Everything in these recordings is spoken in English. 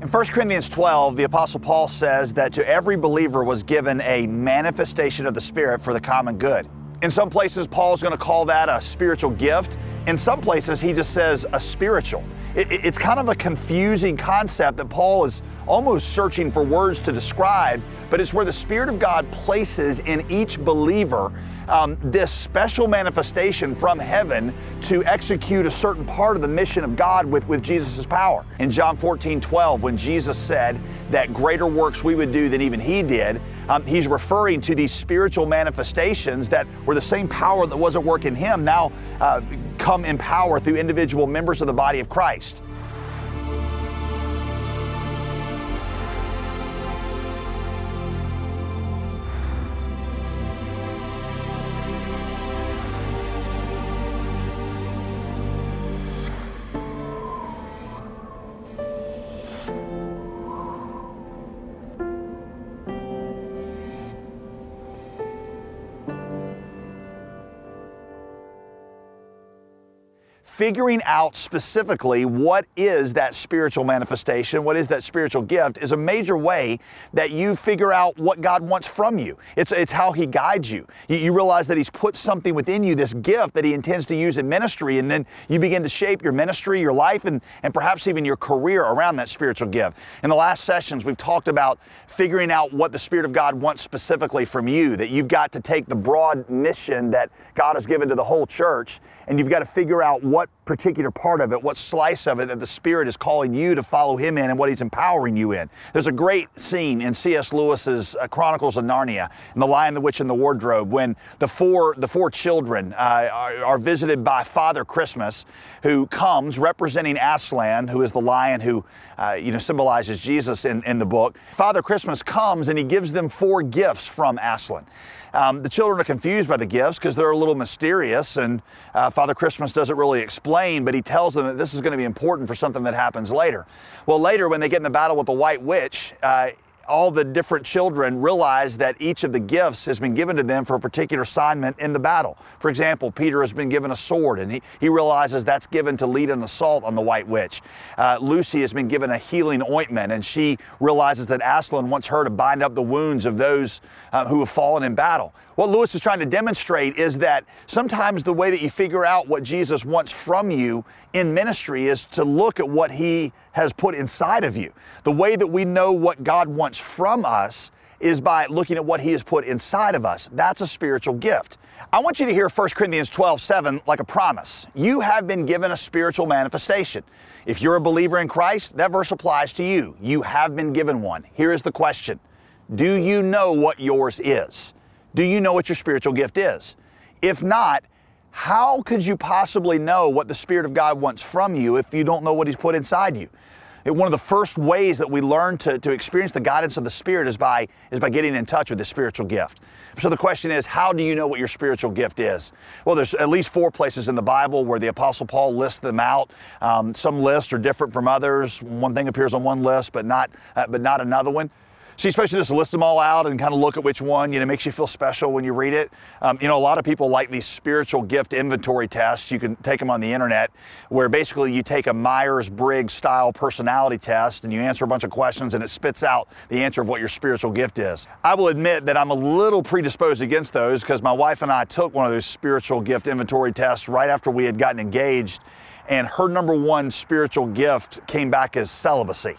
In 1 Corinthians 12, the Apostle Paul says that to every believer was given a manifestation of the Spirit for the common good. In some places, Paul's going to call that a spiritual gift. In some places, he just says a spiritual. It, it, it's kind of a confusing concept that Paul is almost searching for words to describe, but it's where the Spirit of God places in each believer um, this special manifestation from heaven to execute a certain part of the mission of God with, with Jesus' power. In John 14, 12, when Jesus said that greater works we would do than even He did, um, He's referring to these spiritual manifestations that were the same power that was at work in Him now uh, come in power through individual members of the body of Christ. Figuring out specifically what is that spiritual manifestation, what is that spiritual gift, is a major way that you figure out what God wants from you. It's, it's how He guides you. you. You realize that He's put something within you, this gift that He intends to use in ministry, and then you begin to shape your ministry, your life, and, and perhaps even your career around that spiritual gift. In the last sessions, we've talked about figuring out what the Spirit of God wants specifically from you, that you've got to take the broad mission that God has given to the whole church and you've got to figure out what particular part of it, what slice of it that the Spirit is calling you to follow Him in and what He's empowering you in. There's a great scene in C.S. Lewis's uh, Chronicles of Narnia, in The Lion, the Witch, and the Wardrobe, when the four the four children uh, are, are, visited by Father Christmas, who comes representing Aslan, who is the lion who uh, you know symbolizes Jesus in, in the book. Father Christmas comes and he gives them four gifts from Aslan. Um, the children are confused by the gifts because they're a little mysterious, and uh, Father Christmas doesn't really explain, but he tells them that this is going to be important for something that happens later. Well, later, when they get in the battle with the White Witch, uh, all the different children realize that each of the gifts has been given to them for a particular assignment in the battle. For example, Peter has been given a sword, and he, he realizes that's given to lead an assault on the White Witch. Uh, Lucy has been given a healing ointment, and she realizes that Aslan wants her to bind up the wounds of those uh, who have fallen in battle. What Lewis is trying to demonstrate is that sometimes the way that you figure out what Jesus wants from you in ministry is to look at what he has put inside of you. The way that we know what God wants from us is by looking at what he has put inside of us. That's a spiritual gift. I want you to hear 1 Corinthians 12, 7 like a promise. You have been given a spiritual manifestation. If you're a believer in Christ, that verse applies to you. You have been given one. Here is the question Do you know what yours is? Do you know what your spiritual gift is? If not, how could you possibly know what the Spirit of God wants from you if you don't know what He's put inside you? one of the first ways that we learn to, to experience the guidance of the Spirit is by, is by getting in touch with the spiritual gift. So the question is, how do you know what your spiritual gift is? Well, there's at least four places in the Bible where the Apostle Paul lists them out. Um, some lists are different from others. One thing appears on one list, but not, uh, but not another one. So you're supposed to just list them all out and kind of look at which one, you know, makes you feel special when you read it. Um, you know, a lot of people like these spiritual gift inventory tests. You can take them on the internet where basically you take a Myers-Briggs style personality test and you answer a bunch of questions and it spits out the answer of what your spiritual gift is. I will admit that I'm a little predisposed against those because my wife and I took one of those spiritual gift inventory tests right after we had gotten engaged and her number one spiritual gift came back as celibacy.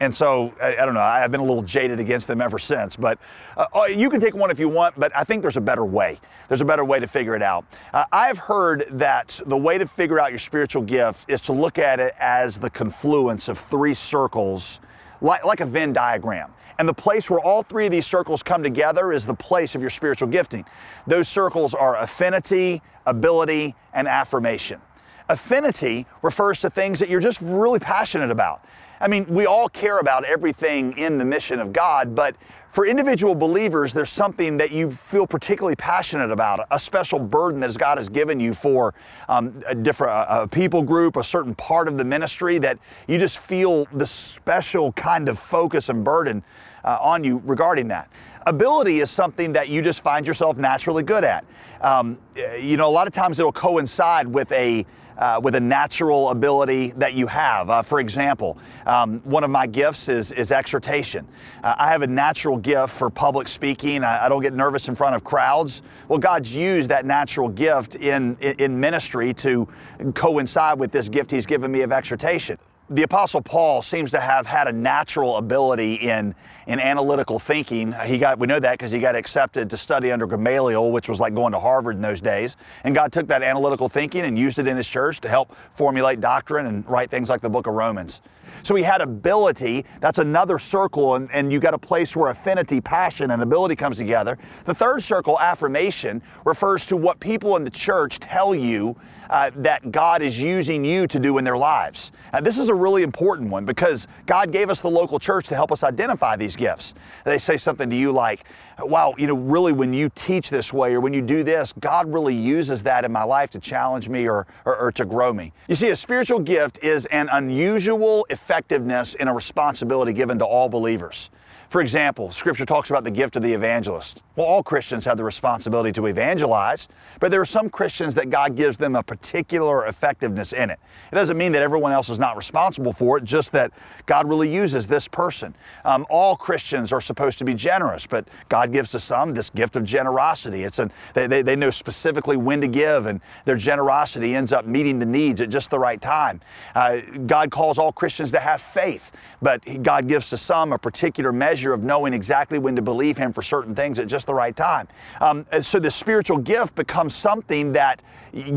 And so, I, I, don't know, I've been a little jaded against them ever since. But uh, uh, you can take one if you want, but I think there's a better way. There's a better way to figure it out. Uh, I've heard that the way to figure out your spiritual gift is to look at it as the confluence of three circles, like, like a Venn diagram. And the place where all three of these circles come together is the place of your spiritual gifting. Those circles are affinity, ability, and affirmation. Affinity refers to things that you're just really passionate about. I mean, we all care about everything in the mission of God, but for individual believers, there's something that you feel particularly passionate about, a special burden that God has given you for um, a different a people group, a certain part of the ministry that you just feel the special kind of focus and burden uh, on you regarding that. Ability is something that you just find yourself naturally good at. Um, you know, a lot of times it'll coincide with a uh, with a natural ability that you have. Uh, for example, Um, one of my gifts is, is exhortation. Uh, I have a natural gift for public speaking. I, I, don't get nervous in front of crowds. Well, God's used that natural gift in, in, in ministry to coincide with this gift He's given me of exhortation the Apostle Paul seems to have had a natural ability in, in analytical thinking. He got, we know that because he got accepted to study under Gamaliel, which was like going to Harvard in those days. And God took that analytical thinking and used it in his church to help formulate doctrine and write things like the book of Romans. So he had ability. That's another circle, and, and you got a place where affinity, passion, and ability comes together. The third circle, affirmation, refers to what people in the church tell you uh, that God is using you to do in their lives. This is a really important one because God gave us the local church to help us identify these gifts. They say something to you like, wow, you know, really when you teach this way or when you do this, God really uses that in my life to challenge me or, or, or to grow me. You see, a spiritual gift is an unusual effectiveness and a responsibility given to all believers. For example, Scripture talks about the gift of the evangelist. Well, all Christians have the responsibility to evangelize, but there are some Christians that God gives them a particular effectiveness in it. It doesn't mean that everyone else is not responsible for it, just that God really uses this person. Um, all Christians are supposed to be generous, but God gives to some this gift of generosity. It's they, they, they know specifically when to give, and their generosity ends up meeting the needs at just the right time. Uh, God calls all Christians to have faith, but God gives to some a particular measure of knowing exactly when to believe Him for certain things at just the right time. Um, so the spiritual gift becomes something that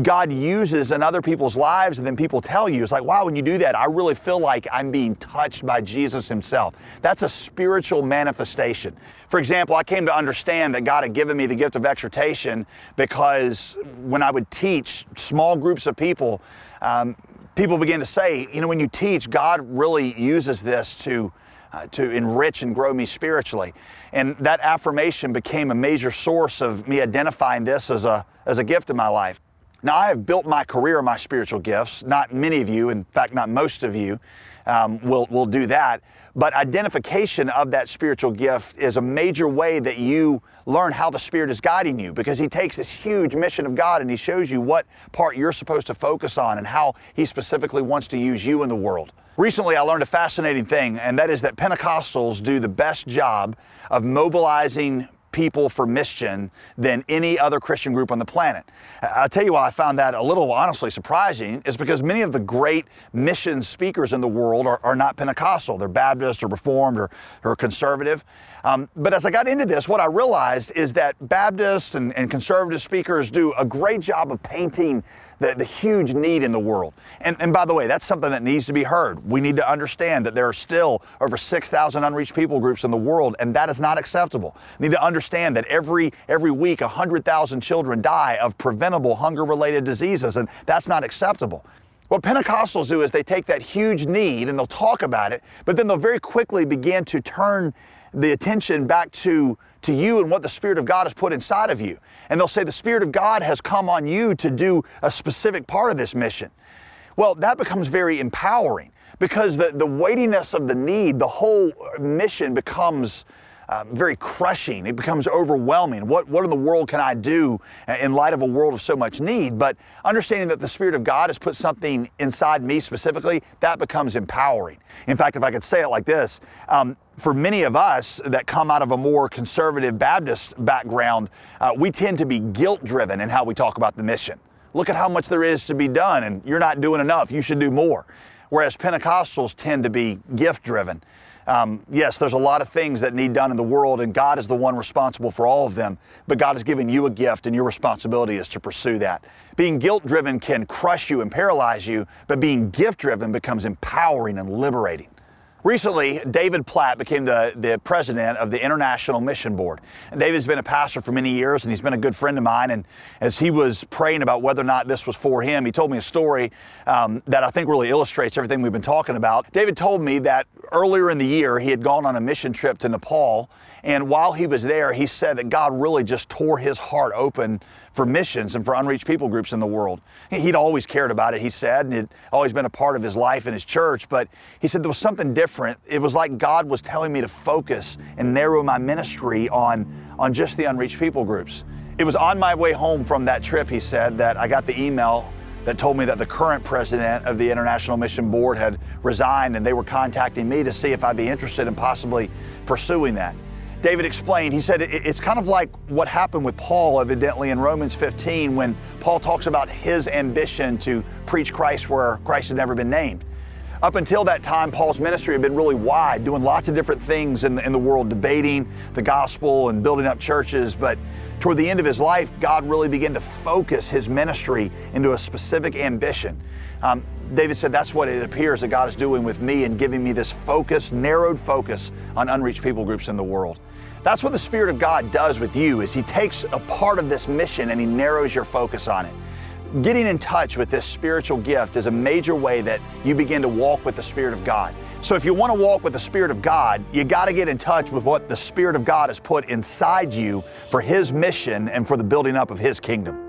God uses in other people's lives, and then people tell you, it's like, wow, when you do that, I really feel like I'm being touched by Jesus Himself. That's a spiritual manifestation. For example, I came to understand that God had given me the gift of exhortation because when I would teach small groups of people, um, people began to say, you know, when you teach, God really uses this to uh, to enrich and grow me spiritually. And that affirmation became a major source of me identifying this as a, as a gift in my life. Now, I have built my career on my spiritual gifts. Not many of you, in fact, not most of you, um, will, will do that. But identification of that spiritual gift is a major way that you learn how the Spirit is guiding you because He takes this huge mission of God and He shows you what part you're supposed to focus on and how He specifically wants to use you in the world. Recently, I learned a fascinating thing, and that is that Pentecostals do the best job of mobilizing people for mission than any other Christian group on the planet. I'll tell you why I found that a little honestly surprising is because many of the great mission speakers in the world are, are not Pentecostal. They're Baptist or Reformed or, or conservative. Um, but as I got into this, what I realized is that Baptist and, and conservative speakers do a great job of painting the, the huge need in the world. And, and by the way, that's something that needs to be heard. We need to understand that there are still over 6,000 unreached people groups in the world, and that is not acceptable. We need to understand that every, every week 100,000 children die of preventable hunger related diseases, and that's not acceptable. What Pentecostals do is they take that huge need and they'll talk about it, but then they'll very quickly begin to turn the attention back to to you and what the Spirit of God has put inside of you. And they'll say, The Spirit of God has come on you to do a specific part of this mission. Well, that becomes very empowering because the, the weightiness of the need, the whole mission becomes uh, very crushing. It becomes overwhelming. What, what in the world can I do in light of a world of so much need? But understanding that the Spirit of God has put something inside me specifically, that becomes empowering. In fact, if I could say it like this, um, for many of us that come out of a more conservative Baptist background, uh, we tend to be guilt driven in how we talk about the mission. Look at how much there is to be done, and you're not doing enough. You should do more. Whereas Pentecostals tend to be gift driven. Um, yes, there's a lot of things that need done in the world, and God is the one responsible for all of them. But God has given you a gift, and your responsibility is to pursue that. Being guilt driven can crush you and paralyze you, but being gift driven becomes empowering and liberating. Recently, David Platt became the, the president of the International Mission Board. And David's been a pastor for many years, and he's been a good friend of mine. And as he was praying about whether or not this was for him, he told me a story um, that I think really illustrates everything we've been talking about. David told me that earlier in the year, he had gone on a mission trip to Nepal. And while he was there, he said that God really just tore his heart open for missions and for unreached people groups in the world. He'd always cared about it, he said, and it always been a part of his life and his church. But he said there was something different. It was like God was telling me to focus and narrow my ministry on, on just the unreached people groups. It was on my way home from that trip, he said, that I got the email that told me that the current president of the International Mission Board had resigned and they were contacting me to see if I'd be interested in possibly pursuing that. David explained, he said it's kind of like what happened with Paul, evidently, in Romans 15, when Paul talks about his ambition to preach Christ where Christ had never been named. Up until that time, Paul's ministry had been really wide, doing lots of different things in the, in the world, debating the gospel and building up churches. But toward the end of his life, God really began to focus his ministry into a specific ambition. Um, David said, That's what it appears that God is doing with me and giving me this focus, narrowed focus on unreached people groups in the world. That's what the Spirit of God does with you is He takes a part of this mission and He narrows your focus on it. Getting in touch with this spiritual gift is a major way that you begin to walk with the Spirit of God. So if you want to walk with the Spirit of God, you got to get in touch with what the Spirit of God has put inside you for His mission and for the building up of His kingdom.